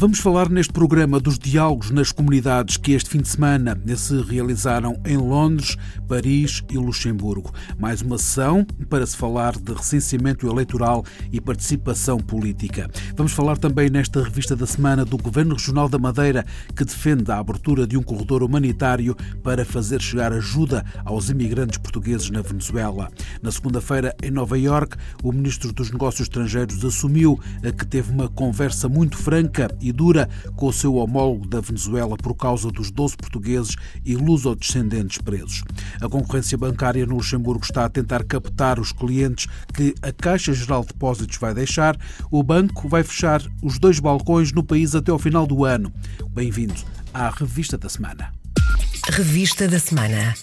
Vamos falar neste programa dos diálogos nas comunidades que este fim de semana se realizaram em Londres, Paris e Luxemburgo. Mais uma sessão para se falar de recenseamento eleitoral e participação política. Vamos falar também nesta revista da semana do Governo Regional da Madeira, que defende a abertura de um corredor humanitário para fazer chegar ajuda aos imigrantes portugueses na Venezuela. Na segunda-feira, em Nova Iorque, o Ministro dos Negócios Estrangeiros assumiu que teve uma conversa muito franca e dura com o seu homólogo da Venezuela por causa dos 12 portugueses e luso-descendentes presos. A concorrência bancária no Luxemburgo está a tentar captar os clientes que a Caixa Geral de Depósitos vai deixar. O banco vai fechar os dois balcões no país até ao final do ano. Bem-vindo à Revista da Semana. Revista da Semana.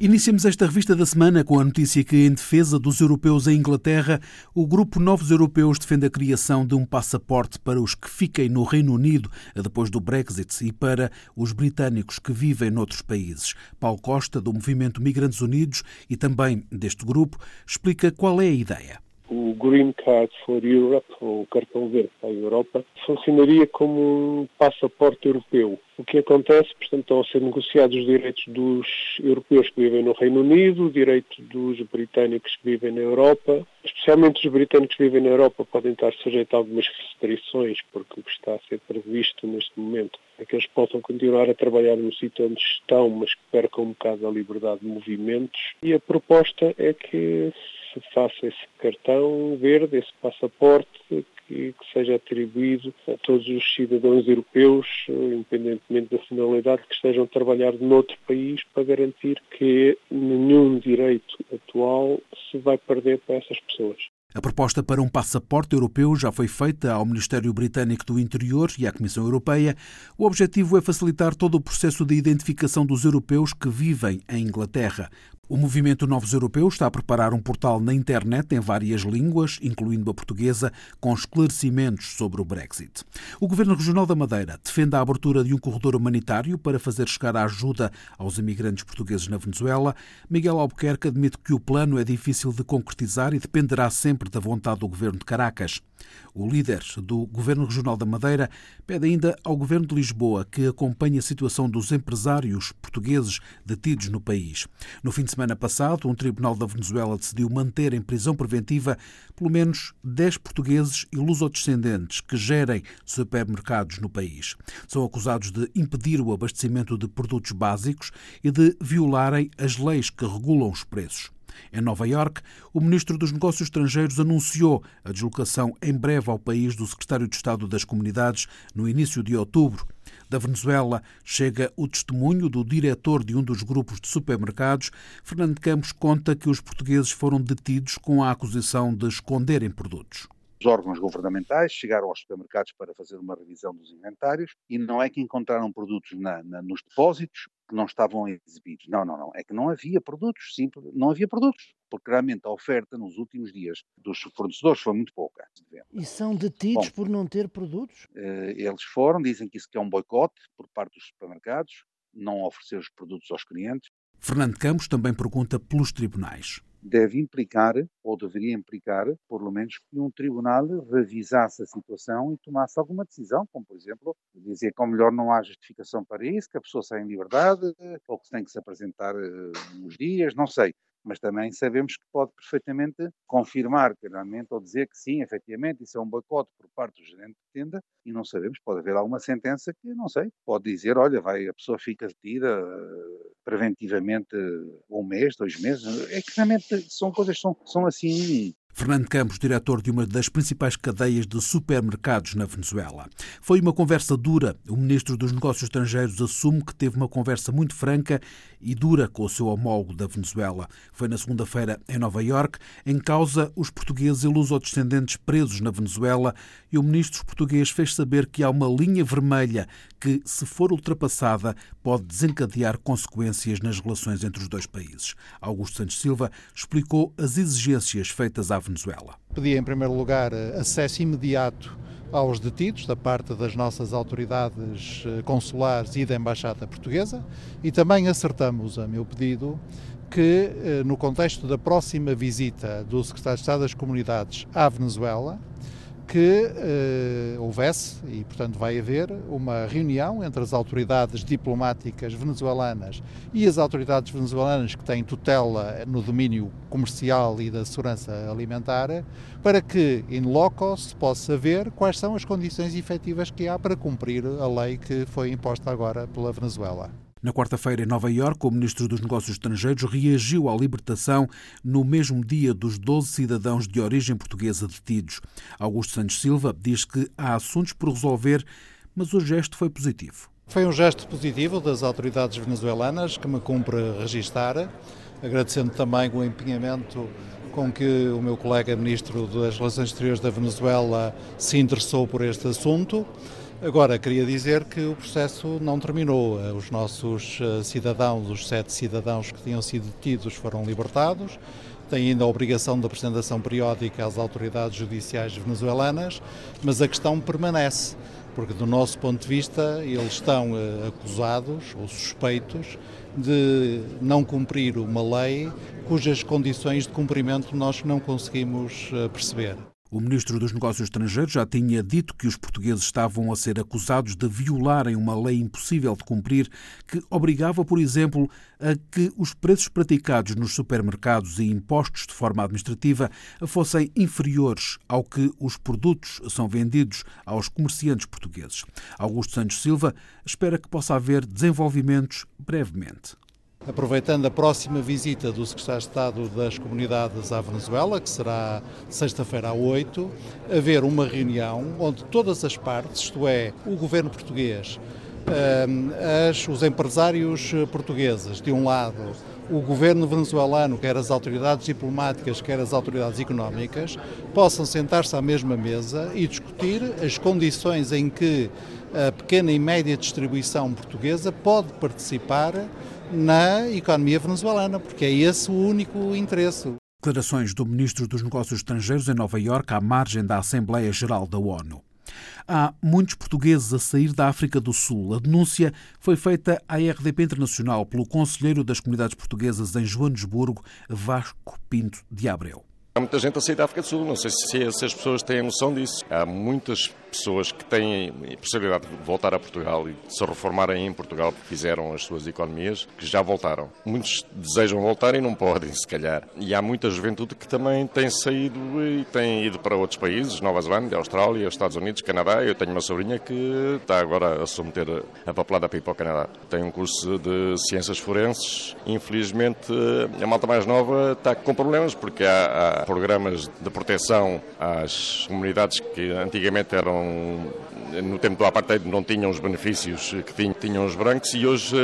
Iniciamos esta revista da semana com a notícia que, em defesa dos europeus em Inglaterra, o grupo Novos Europeus defende a criação de um passaporte para os que fiquem no Reino Unido depois do Brexit e para os britânicos que vivem noutros países. Paulo Costa, do Movimento Migrantes Unidos e também deste grupo, explica qual é a ideia o Green Card for Europe, ou cartão verde para a Europa, funcionaria como um passaporte europeu. O que acontece, portanto, estão a ser negociados os direitos dos europeus que vivem no Reino Unido, o direito dos britânicos que vivem na Europa. Especialmente os britânicos que vivem na Europa podem estar sujeitos a algumas restrições, porque o que está a ser previsto neste momento é que eles possam continuar a trabalhar no sítio onde estão, mas que percam um bocado a liberdade de movimentos. E a proposta é que se faça esse cartão verde, esse passaporte, que, seja atribuído a todos os cidadãos europeus, independentemente da finalidade, que estejam a trabalhar noutro país para garantir que nenhum direito atual se vai perder para essas pessoas. A proposta para um passaporte europeu já foi feita ao Ministério Britânico do Interior e à Comissão Europeia. O objetivo é facilitar todo o processo de identificação dos europeus que vivem em Inglaterra. O movimento Novos Europeus está a preparar um portal na internet em várias línguas, incluindo a portuguesa, com esclarecimentos sobre o Brexit. O Governo Regional da Madeira defende a abertura de um corredor humanitário para fazer chegar a ajuda aos imigrantes portugueses na Venezuela. Miguel Albuquerque admite que o plano é difícil de concretizar e dependerá sempre da vontade do Governo de Caracas. O líder do Governo Regional da Madeira pede ainda ao Governo de Lisboa que acompanhe a situação dos empresários portugueses detidos no país. No fim de semana passado, um tribunal da Venezuela decidiu manter em prisão preventiva pelo menos 10 portugueses e lusodescendentes que gerem supermercados no país. São acusados de impedir o abastecimento de produtos básicos e de violarem as leis que regulam os preços. Em Nova Iorque, o ministro dos Negócios Estrangeiros anunciou a deslocação em breve ao país do secretário de Estado das Comunidades no início de outubro. Da Venezuela chega o testemunho do diretor de um dos grupos de supermercados. Fernando Campos conta que os portugueses foram detidos com a acusação de esconderem produtos. Os órgãos governamentais chegaram aos supermercados para fazer uma revisão dos inventários e não é que encontraram produtos na, na, nos depósitos que não estavam exibidos. Não, não, não. É que não havia produtos, simples, não havia produtos. Porque realmente a oferta nos últimos dias dos fornecedores foi muito pouca. E são detidos Bom, por não ter produtos? Eh, eles foram, dizem que isso é um boicote por parte dos supermercados, não oferecer os produtos aos clientes. Fernando Campos também pergunta pelos tribunais deve implicar, ou deveria implicar, pelo menos que um tribunal revisasse a situação e tomasse alguma decisão, como por exemplo, dizer que ao melhor não há justificação para isso, que a pessoa sai em liberdade, ou que tem que se apresentar uh, uns dias, não sei mas também sabemos que pode perfeitamente confirmar claramente ou dizer que sim, efetivamente, isso é um boicote por parte do gerente de tenda e não sabemos, pode haver alguma sentença que, não sei, pode dizer, olha, vai, a pessoa fica detida uh, preventivamente um mês, dois meses, é que realmente são coisas que são, são assim Fernando Campos, diretor de uma das principais cadeias de supermercados na Venezuela. Foi uma conversa dura. O ministro dos Negócios Estrangeiros assume que teve uma conversa muito franca e dura com o seu homólogo da Venezuela. Foi na segunda-feira em Nova York, em causa os portugueses e luso-descendentes presos na Venezuela, e o ministro português fez saber que há uma linha vermelha que, se for ultrapassada, pode desencadear consequências nas relações entre os dois países. Augusto Santos Silva explicou as exigências feitas à Venezuela. Pedia, em primeiro lugar, acesso imediato aos detidos da parte das nossas autoridades eh, consulares e da Embaixada Portuguesa e também acertamos, a meu pedido, que eh, no contexto da próxima visita do Secretário de Estado das Comunidades à Venezuela, que eh, houvesse, e portanto vai haver, uma reunião entre as autoridades diplomáticas venezuelanas e as autoridades venezuelanas que têm tutela no domínio comercial e da segurança alimentar, para que, in loco, se possa ver quais são as condições efetivas que há para cumprir a lei que foi imposta agora pela Venezuela. Na quarta-feira, em Nova Iorque, o ministro dos Negócios Estrangeiros reagiu à libertação no mesmo dia dos 12 cidadãos de origem portuguesa detidos. Augusto Santos Silva diz que há assuntos por resolver, mas o gesto foi positivo. Foi um gesto positivo das autoridades venezuelanas que me cumpre registar, agradecendo também o empenhamento com que o meu colega ministro das Relações Exteriores da Venezuela se interessou por este assunto. Agora, queria dizer que o processo não terminou. Os nossos eh, cidadãos, os sete cidadãos que tinham sido detidos, foram libertados. Têm ainda a obrigação de apresentação periódica às autoridades judiciais venezuelanas, mas a questão permanece, porque, do nosso ponto de vista, eles estão eh, acusados ou suspeitos de não cumprir uma lei cujas condições de cumprimento nós não conseguimos eh, perceber. O ministro dos Negócios Estrangeiros já tinha dito que os portugueses estavam a ser acusados de violarem uma lei impossível de cumprir, que obrigava, por exemplo, a que os preços praticados nos supermercados e impostos de forma administrativa fossem inferiores ao que os produtos são vendidos aos comerciantes portugueses. Augusto Santos Silva espera que possa haver desenvolvimentos brevemente aproveitando a próxima visita do Secretário de Estado das Comunidades à Venezuela, que será sexta-feira à 8, haver uma reunião onde todas as partes, isto é, o governo português, ehm, as, os empresários portugueses, de um lado, o governo venezuelano, quer as autoridades diplomáticas, quer as autoridades económicas, possam sentar-se à mesma mesa e discutir as condições em que a pequena e média distribuição portuguesa pode participar na economia venezuelana, porque é esse o único interesse. Declarações do Ministro dos Negócios Estrangeiros em Nova Iorque à margem da Assembleia Geral da ONU. Há muitos portugueses a sair da África do Sul. A denúncia foi feita à RDP Internacional pelo Conselheiro das Comunidades Portuguesas em Joanesburgo, Vasco Pinto de Abreu. Há muita gente a sair da África do Sul, não sei se, se as pessoas têm noção disso. Há muitas pessoas que têm possibilidade de voltar a Portugal e de se reformarem em Portugal porque fizeram as suas economias, que já voltaram. Muitos desejam voltar e não podem, se calhar. E há muita juventude que também tem saído e tem ido para outros países, Nova Zelândia, Austrália, Estados Unidos, Canadá. Eu tenho uma sobrinha que está agora a submeter a papelada para ir para o Canadá. Tem um curso de ciências forenses. Infelizmente, a malta mais nova está com problemas porque há, há programas de proteção às comunidades que antigamente eram no tempo do apartheid não tinham os benefícios que tinham, tinham os brancos e hoje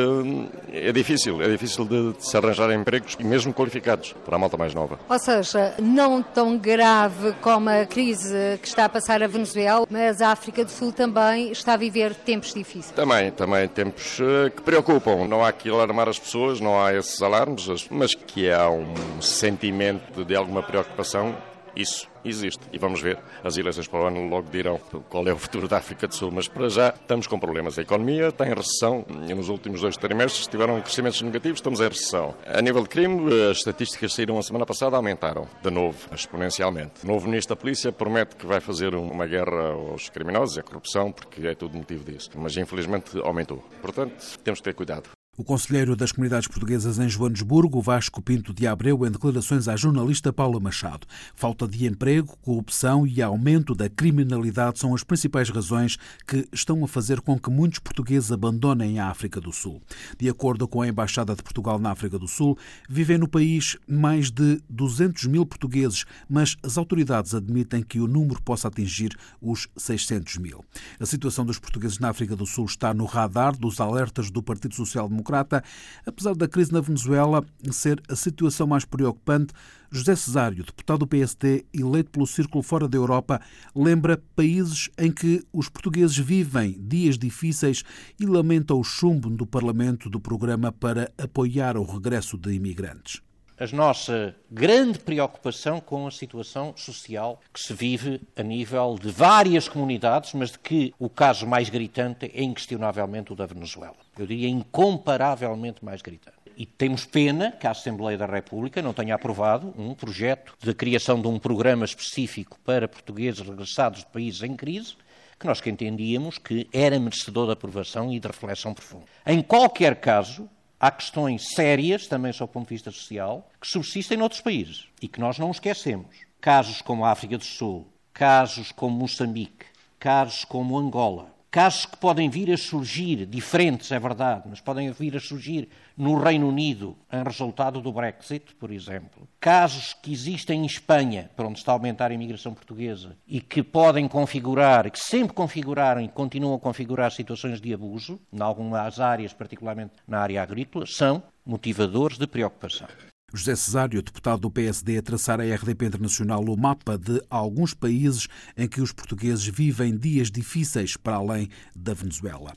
eh, é difícil, é difícil de, de se arranjar empregos, mesmo qualificados, para a malta mais nova. Ou seja, não tão grave como a crise que está a passar a Venezuela, mas a África do Sul também está a viver tempos difíceis. Também, também tempos eh, que preocupam. Não há que alarmar as pessoas, não há esses alarmes, mas que há um sentimento de alguma preocupação isso existe. E vamos ver, as eleições para o ano logo dirão qual é o futuro da África do Sul. Mas para já estamos com problemas. A economia está em recessão. E nos últimos dois trimestres tiveram crescimentos negativos, estamos em recessão. A nível de crime, as estatísticas saíram a semana passada aumentaram, de novo, exponencialmente. O novo Ministro da Polícia promete que vai fazer uma guerra aos criminosos e à corrupção, porque é tudo motivo disso. Mas infelizmente aumentou. Portanto, temos que ter cuidado. O conselheiro das comunidades portuguesas em Joanesburgo, Vasco Pinto de Abreu, em declarações à jornalista Paula Machado. Falta de emprego, corrupção e aumento da criminalidade são as principais razões que estão a fazer com que muitos portugueses abandonem a África do Sul. De acordo com a Embaixada de Portugal na África do Sul, vivem no país mais de 200 mil portugueses, mas as autoridades admitem que o número possa atingir os 600 mil. A situação dos portugueses na África do Sul está no radar dos alertas do Partido Social Democrático democrata. Apesar da crise na Venezuela ser a situação mais preocupante, José Cesário, deputado do PSD, eleito pelo Círculo Fora da Europa, lembra países em que os portugueses vivem dias difíceis e lamenta o chumbo do Parlamento do programa para apoiar o regresso de imigrantes. a nossa grande preocupação com a situação social que se vive a nível de várias comunidades, mas de que o caso mais gritante é inquestionavelmente o da Venezuela. Eu diria incomparavelmente mais gritante. E temos pena que a Assembleia da República não tenha aprovado um projeto de criação de um programa específico para portugueses regressados de países em crise, que nós que entendíamos que era merecedor de aprovação e de reflexão profunda. Em qualquer caso, há questões sérias, também sob o ponto de vista social, que subsistem noutros países e que nós não esquecemos. Casos como a África do Sul, casos como Moçambique, casos como Angola, casos que podem vir a surgir, diferentes, é verdade, mas podem vir a surgir no Reino Unido em resultado do Brexit, por exemplo. Casos que existem em Espanha, para onde está a aumentar a imigração portuguesa, e que podem configurar, que sempre configuraram e continuam a configurar situações de abuso, em algumas áreas, particularmente na área agrícola, são motivadores de preocupação. José Cesário, deputado do PSD, a traçar a RDP Internacional o mapa de alguns países em que os portugueses vivem dias difíceis para além da Venezuela.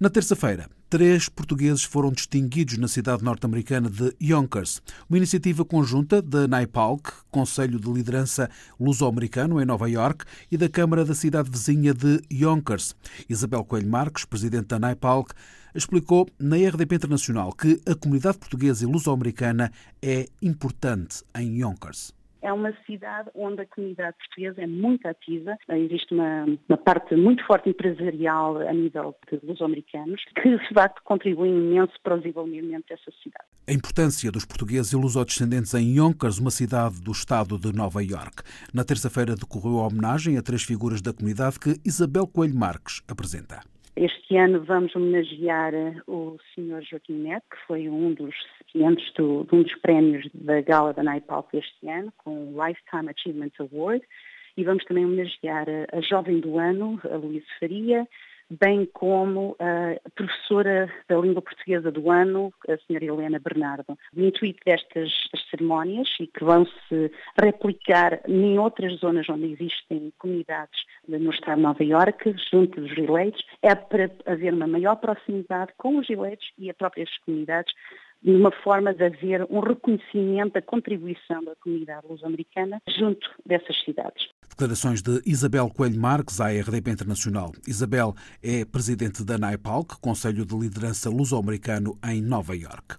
Na terça-feira, três portugueses foram distinguidos na cidade norte-americana de Yonkers, uma iniciativa conjunta da NAIPALC, Conselho de Liderança Luso-Americano em Nova York, e da Câmara da cidade vizinha de Yonkers. Isabel Coelho Marques, presidente da NAIPALC, explicou na RDP Internacional que a comunidade portuguesa e luso-americana é importante em Yonkers é uma cidade onde a comunidade portuguesa é muito ativa. Existe uma, uma parte muito forte empresarial a nível de luso-americanos que, de facto, contribui imenso para o desenvolvimento dessa cidade. A importância dos portugueses e luso-descendentes em Yonkers, uma cidade do estado de Nova York. Na terça-feira decorreu a homenagem a três figuras da comunidade que Isabel Coelho Marques apresenta. Este ano vamos homenagear eh, o Sr. Joaquim Neto, que foi um dos clientes do, de um dos prémios da Gala da NAIPALP este ano, com o Lifetime Achievement Award. E vamos também homenagear a, a Jovem do Ano, a Luísa Faria, bem como a professora da língua portuguesa do ano, a senhora Helena Bernardo. O intuito destas cerimónias e que vão se replicar em outras zonas onde existem comunidades no estado de Nova Iorque, junto dos eleitos, é para haver uma maior proximidade com os eleitos e as próprias comunidades numa forma de haver um reconhecimento da contribuição da comunidade luso-americana junto dessas cidades. Declarações de Isabel Coelho Marques à RDP Internacional. Isabel é presidente da NAIPALC, Conselho de Liderança Luso-Americano em Nova York.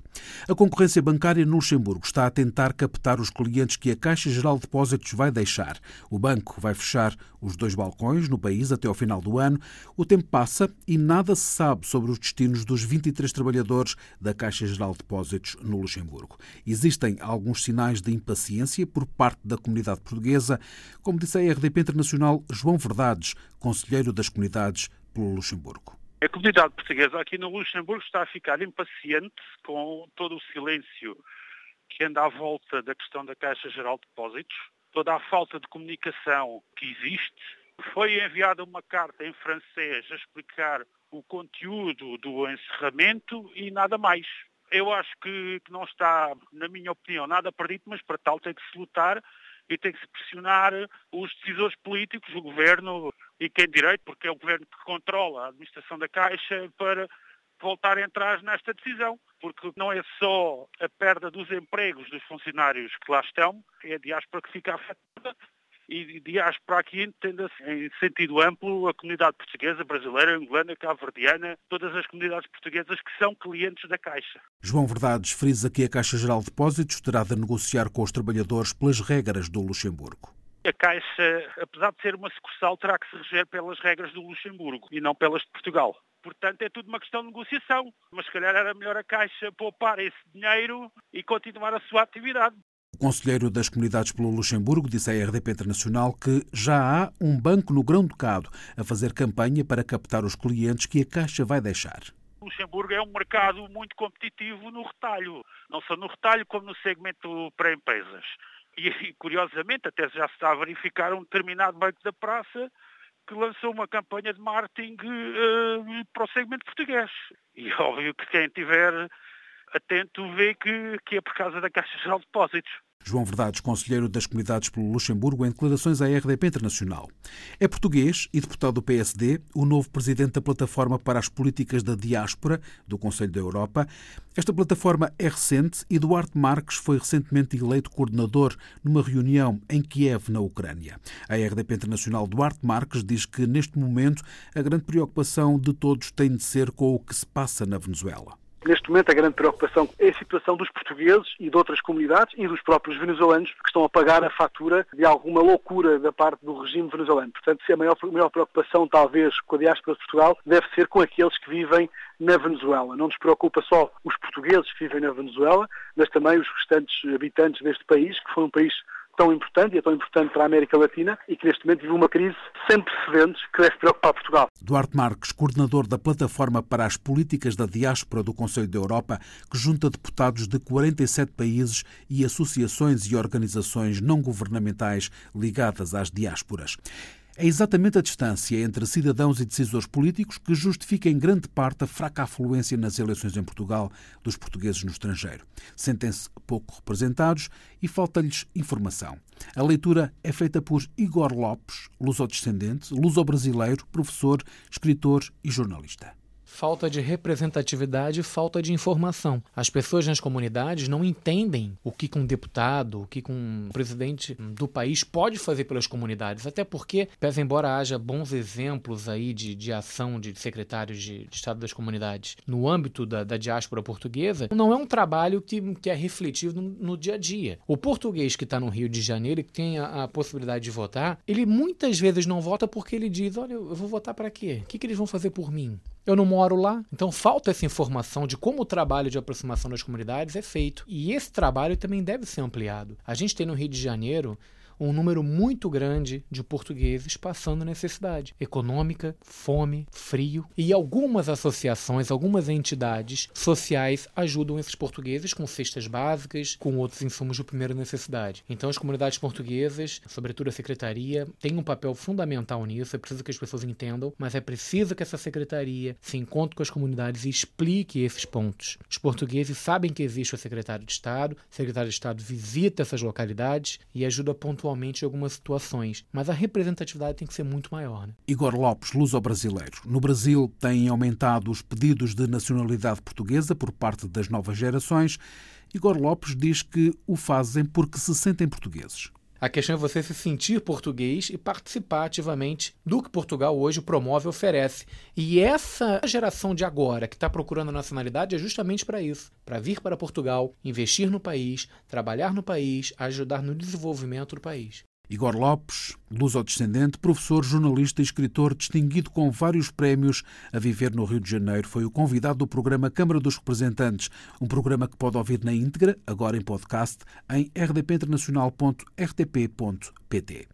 A concorrência bancária no Luxemburgo está a tentar captar os clientes que a Caixa Geral de Depósitos vai deixar. O banco vai fechar os dois balcões no país até ao final do ano. O tempo passa e nada se sabe sobre os destinos dos 23 trabalhadores da Caixa Geral de Depósitos no Luxemburgo. Existem alguns sinais de impaciência por parte da comunidade portuguesa, como disse a RDP Internacional João Verdades, conselheiro das comunidades pelo Luxemburgo. A comunidade portuguesa aqui no Luxemburgo está a ficar impaciente com todo o silêncio que anda à volta da questão da Caixa Geral de Depósitos, toda a falta de comunicação que existe. Foi enviada uma carta em francês a explicar o conteúdo do encerramento e nada mais. Eu acho que, não está, na minha opinião, nada perdido, mas para tal tem que se lutar e tem que se pressionar os decisores políticos, o governo e quem direito, porque é o governo que controla a administração da Caixa, para voltar a entrar nesta decisão, porque não é só a perda dos empregos dos funcionários que lá estão, é a diáspora que fica afetada, e diáspora aqui entenda-se em sentido amplo a comunidade portuguesa, brasileira, angolana, cabo-verdiana, todas as comunidades portuguesas que são clientes da Caixa. João Verdades frisa que a Caixa Geral de Depósitos terá de negociar com os trabalhadores pelas regras do Luxemburgo. A Caixa, apesar de ser uma sucursal, terá que se reger pelas regras do Luxemburgo e não pelas de Portugal. Portanto, é tudo uma questão de negociação. Mas se calhar era melhor a Caixa poupar esse dinheiro e continuar a sua atividade. O conselheiro das comunidades pelo Luxemburgo disse à RDP Internacional que já há um banco no grão-ducado a fazer campanha para captar os clientes que a Caixa vai deixar. Luxemburgo é um mercado muito competitivo no retalho, não só no retalho como no segmento para empresas. E, curiosamente, até já se está a verificar um determinado banco da praça que lançou uma campanha de marketing uh, para o segmento português. E óbvio que quem estiver atento vê que, que é por causa da Caixa Geral de Depósitos. João Verdades, conselheiro das comunidades pelo Luxemburgo, em declarações à RDP Internacional. É português e deputado do PSD, o novo presidente da Plataforma para as Políticas da Diáspora do Conselho da Europa. Esta plataforma é recente e Duarte Marques foi recentemente eleito coordenador numa reunião em Kiev, na Ucrânia. A RDP Internacional Duarte Marques diz que, neste momento, a grande preocupação de todos tem de ser com o que se passa na Venezuela. Neste momento, a grande preocupação é a situação dos portugueses e de outras comunidades e dos próprios venezuelanos que estão a pagar a fatura de alguma loucura da parte do regime venezuelano. Portanto, se a maior, a maior preocupação, talvez, com a diáspora de Portugal, deve ser com aqueles que vivem na Venezuela. Não nos preocupa só os portugueses que vivem na Venezuela, mas também os restantes habitantes deste país, que foi um país tão importante e é tão importante para a América Latina e que neste momento vive uma crise sem precedentes que deve preocupar Portugal. Duarte Marques, coordenador da Plataforma para as Políticas da Diáspora do Conselho da Europa, que junta deputados de 47 países e associações e organizações não governamentais ligadas às diásporas. É exatamente a distância entre cidadãos e decisores políticos que justifica em grande parte a fraca afluência nas eleições em Portugal dos portugueses no estrangeiro. Sentem-se pouco representados e falta-lhes informação. A leitura é feita por Igor Lopes, luso-descendente, luso-brasileiro, professor, escritor e jornalista falta de representatividade e falta de informação. As pessoas nas comunidades não entendem o que um deputado, o que um presidente do país pode fazer pelas comunidades, até porque, pese embora haja bons exemplos aí de, de ação de secretários de, de Estado das comunidades no âmbito da, da, diáspora portuguesa, não é um trabalho que, que é refletido no, no, dia a dia. O português que está no Rio de Janeiro e que tem a, a, possibilidade de votar, ele muitas vezes não vota porque ele diz: olha, eu vou votar para quê? O que, que eles vão fazer por mim? Eu não moro lá. Então falta essa informação de como o trabalho de aproximação das comunidades é feito. E esse trabalho também deve ser ampliado. A gente tem no Rio de Janeiro um número muito grande de portugueses passando necessidade econômica, fome, frio. E algumas associações, algumas entidades sociais ajudam esses portugueses com cestas básicas, com outros insumos de primeira necessidade. Então, as comunidades portuguesas, sobretudo a secretaria, tem um papel fundamental nisso. É preciso que as pessoas entendam, mas é preciso que essa secretaria se encontre com as comunidades e explique esses pontos. Os portugueses sabem que existe o secretário de Estado, o secretário de Estado visita essas localidades e ajuda a pontuar pontualmente em algumas situações, mas a representatividade tem que ser muito maior. Né? Igor Lopes, luso-brasileiro. No Brasil têm aumentado os pedidos de nacionalidade portuguesa por parte das novas gerações. Igor Lopes diz que o fazem porque se sentem portugueses. A questão é você se sentir português e participar ativamente do que Portugal hoje promove e oferece. E essa geração de agora que está procurando a nacionalidade é justamente para isso para vir para Portugal, investir no país, trabalhar no país, ajudar no desenvolvimento do país. Igor Lopes, luso-descendente, professor, jornalista e escritor distinguido com vários prémios a viver no Rio de Janeiro, foi o convidado do programa Câmara dos Representantes, um programa que pode ouvir na íntegra, agora em podcast, em rdpinternacional.rtp.pt.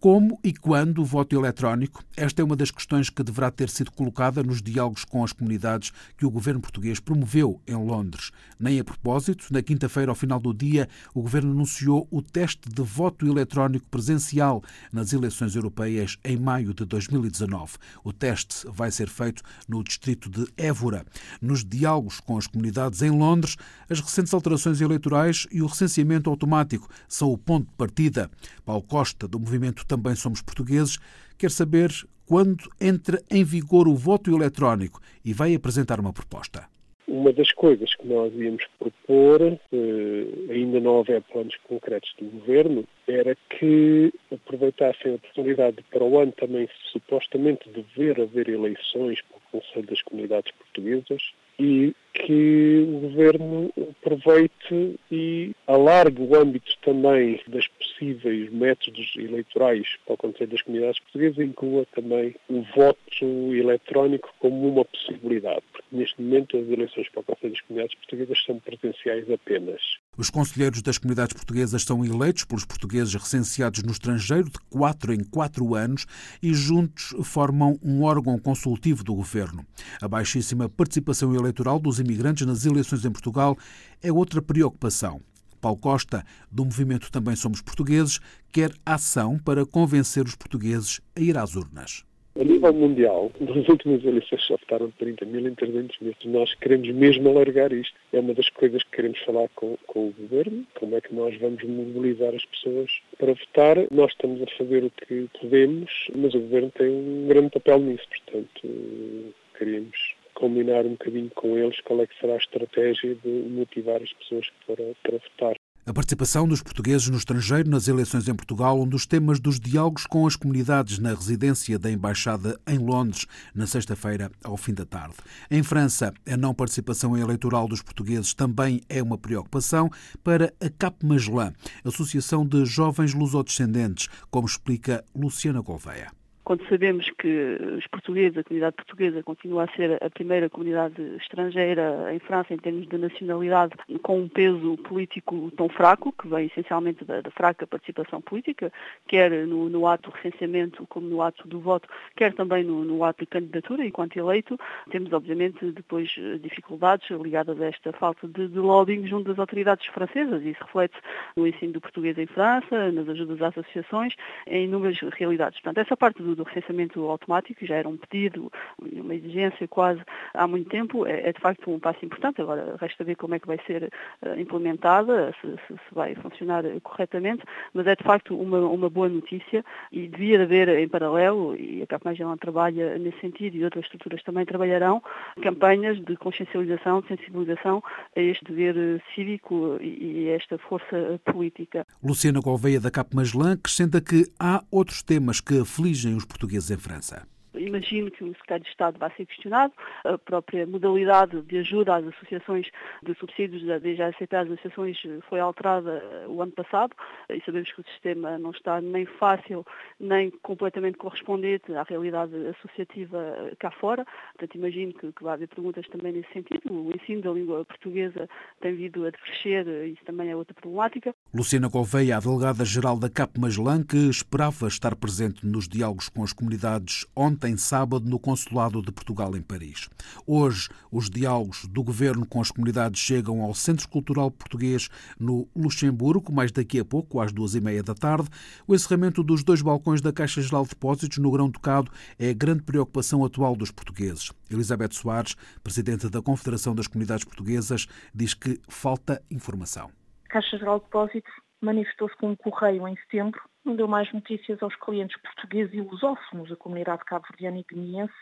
Como e quando o voto eletrónico? Esta é uma das questões que deverá ter sido colocada nos diálogos com as comunidades que o governo português promoveu em Londres. Nem a propósito, na quinta-feira, ao final do dia, o governo anunciou o teste de voto eletrónico presencial nas eleições europeias em maio de 2019. O teste vai ser feito no distrito de Évora. Nos diálogos com as comunidades em Londres, as recentes alterações eleitorais e o recenseamento automático são o ponto de partida. Paulo Costa, do movimento também somos portugueses, quer saber quando entra em vigor o voto eletrónico e vai apresentar uma proposta. Uma das coisas que nós íamos propor, eh, ainda não houver planos concretos do governo, era que aproveitassem a oportunidade para o ano também supostamente dever haver eleições para o Conselho das Comunidades Portuguesas e que o governo aproveite e alargue o âmbito também das possíveis métodos eleitorais para o Conselho das Comunidades Portuguesas e inclua também o voto eletrónico como uma possibilidade, porque neste momento as eleições para o Conselho das Comunidades Portuguesas são presenciais apenas. Os conselheiros das comunidades portuguesas são eleitos pelos portugueses recenseados no estrangeiro de quatro em quatro anos e juntos formam um órgão consultivo do governo. A baixíssima participação eleitoral dos imigrantes nas eleições em Portugal é outra preocupação. Paulo Costa, do movimento Também Somos Portugueses, quer ação para convencer os portugueses a ir às urnas. A nível mundial, nas últimas eleições só votaram 30 mil 300 mil. Nós queremos mesmo alargar isto. É uma das coisas que queremos falar com, com o Governo, como é que nós vamos mobilizar as pessoas para votar. Nós estamos a fazer o que podemos, mas o Governo tem um grande papel nisso. Portanto, queríamos combinar um bocadinho com eles qual é que será a estratégia de motivar as pessoas para, para votar. A participação dos portugueses no estrangeiro nas eleições em Portugal, um dos temas dos diálogos com as comunidades na residência da Embaixada em Londres, na sexta-feira, ao fim da tarde. Em França, a não participação eleitoral dos portugueses também é uma preocupação para a Cap Magellan, Associação de Jovens Lusodescendentes, como explica Luciana Gouveia quando sabemos que os portugueses, a comunidade portuguesa continua a ser a primeira comunidade estrangeira em França em termos de nacionalidade, com um peso político tão fraco, que vem essencialmente da, da fraca participação política, quer no, no, ato do recenseamento como no ato do voto, quer também no, no ato de candidatura enquanto eleito, temos obviamente depois dificuldades ligadas a esta falta de, de lobbying junto das autoridades francesas. Isso reflete no ensino do português em França, nas ajudas às associações, em inúmeras realidades. Portanto, essa parte do do recenseamento automático, já era um pedido, uma exigência quase há muito tempo, é, é de facto um passo importante. Agora resta ver como é que vai ser uh, implementada, se, se, se, vai funcionar corretamente, mas é de facto uma, uma boa notícia e devia haver em paralelo, e a CAP Magellan trabalha nesse sentido e outras estruturas também trabalharão, campanhas de consciencialização, de sensibilização a este dever eh, cívico e, a esta força política. Luciana Gouveia da CAP Magellan acrescenta que há outros temas que afligem os portugueses em França. Imagino que o secretário de Estado vai ser questionado, a própria modalidade de ajuda às associações de subsídios da DGACP às associações foi alterada eh, o ano passado e sabemos que o sistema não está nem fácil nem completamente correspondente à realidade associativa eh, cá fora. Portanto, imagino que, que vai haver perguntas também nesse sentido. O ensino da língua portuguesa tem vindo a decrescer eh, isso também é outra problemática. Luciana Gouveia, a delegada-geral da CAP Magellan, que esperava estar presente nos diálogos com as comunidades ontem sábado, no Consulado de Portugal em Paris. Hoje, os diálogos do governo com as comunidades chegam ao Centro Cultural Português no Luxemburgo, mais daqui a pouco, às duas e meia da tarde. O encerramento dos dois balcões da Caixa Geral de Depósitos no Grão Tocado é a grande preocupação atual dos portugueses. Elizabeth Soares, presidente da Confederação das Comunidades Portuguesas, diz que falta informação. A Caixa Geral de Depósitos manifestou-se com um correio em setembro não deu mais notícias aos clientes portugueses e lusófonos da comunidade cabo-verdiana e guineense,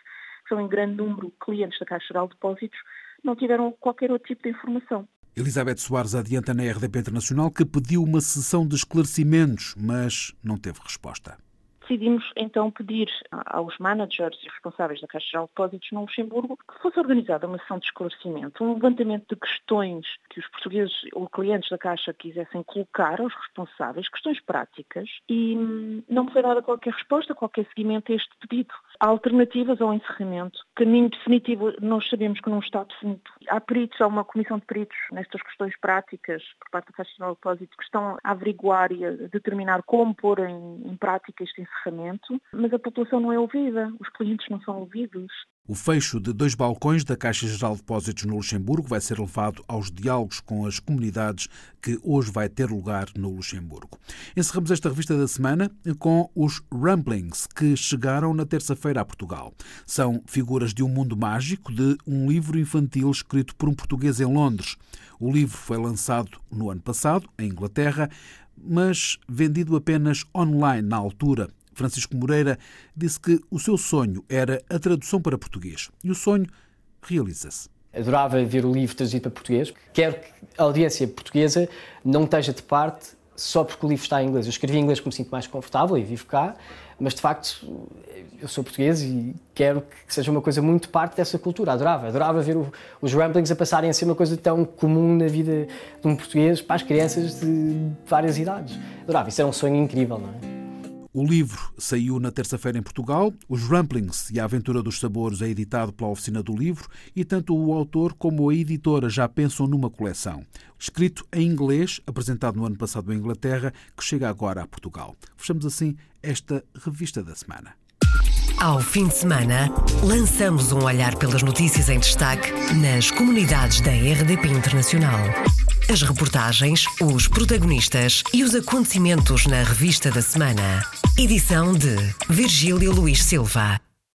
que são em grande número clientes da Caixa Geral de Depósitos, não tiveram qualquer outro tipo de informação. Elizabeth Soares adianta na RDP Internacional que pediu uma sessão de esclarecimentos, mas não teve resposta decidimos então pedir aos managers e responsáveis da Caixa Geral de Depósitos no Luxemburgo que fosse organizada uma sessão de esclarecimento, um levantamento de questões que os portugueses ou clientes da Caixa quisessem colocar aos responsáveis, questões práticas, e hum, não foi dada qualquer resposta, qualquer seguimento a este pedido. Há alternativas ao encerramento. Caminho definitivo, nós sabemos que não está definido. Há peritos, há uma comissão de peritos nestas questões práticas por parte da Caixa Geral de Depósitos que estão a averiguar e a determinar como pôr em, em prática este encerramento mas a população não é ouvida, os clientes não são ouvidos. O fecho de dois balcões da Caixa Geral de Depósitos no Luxemburgo vai ser levado aos diálogos com as comunidades que hoje vai ter lugar no Luxemburgo. Encerramos esta revista da semana com os Rumblings, que chegaram na terça-feira a Portugal. São figuras de um mundo mágico de um livro infantil escrito por um português em Londres. O livro foi lançado no ano passado, em Inglaterra, mas vendido apenas online na altura Francisco Moreira disse que o seu sonho era a tradução para português e o sonho realiza-se. Adorava ver o livro traduzido para português. Quero que a audiência portuguesa não esteja de parte só porque o livro está em inglês. Eu escrevi em inglês porque me sinto mais confortável e vivo cá, mas de facto eu sou português e quero que seja uma coisa muito parte dessa cultura. Adorava, adorava ver o, os ramblings a passarem a ser uma coisa tão comum na vida de um português para as crianças de várias idades. Adorava, isso era um sonho incrível, não é? O livro saiu na terça-feira em Portugal. Os Rumplings e a Aventura dos Sabores é editado pela Oficina do Livro e tanto o autor como a editora já pensam numa coleção. Escrito em inglês, apresentado no ano passado em Inglaterra, que chega agora a Portugal. Fechamos assim esta revista da semana. Ao fim de semana, lançamos um olhar pelas notícias em destaque nas comunidades da RDP Internacional. As reportagens, os protagonistas e os acontecimentos na revista da semana. Edição de Virgílio Luís Silva.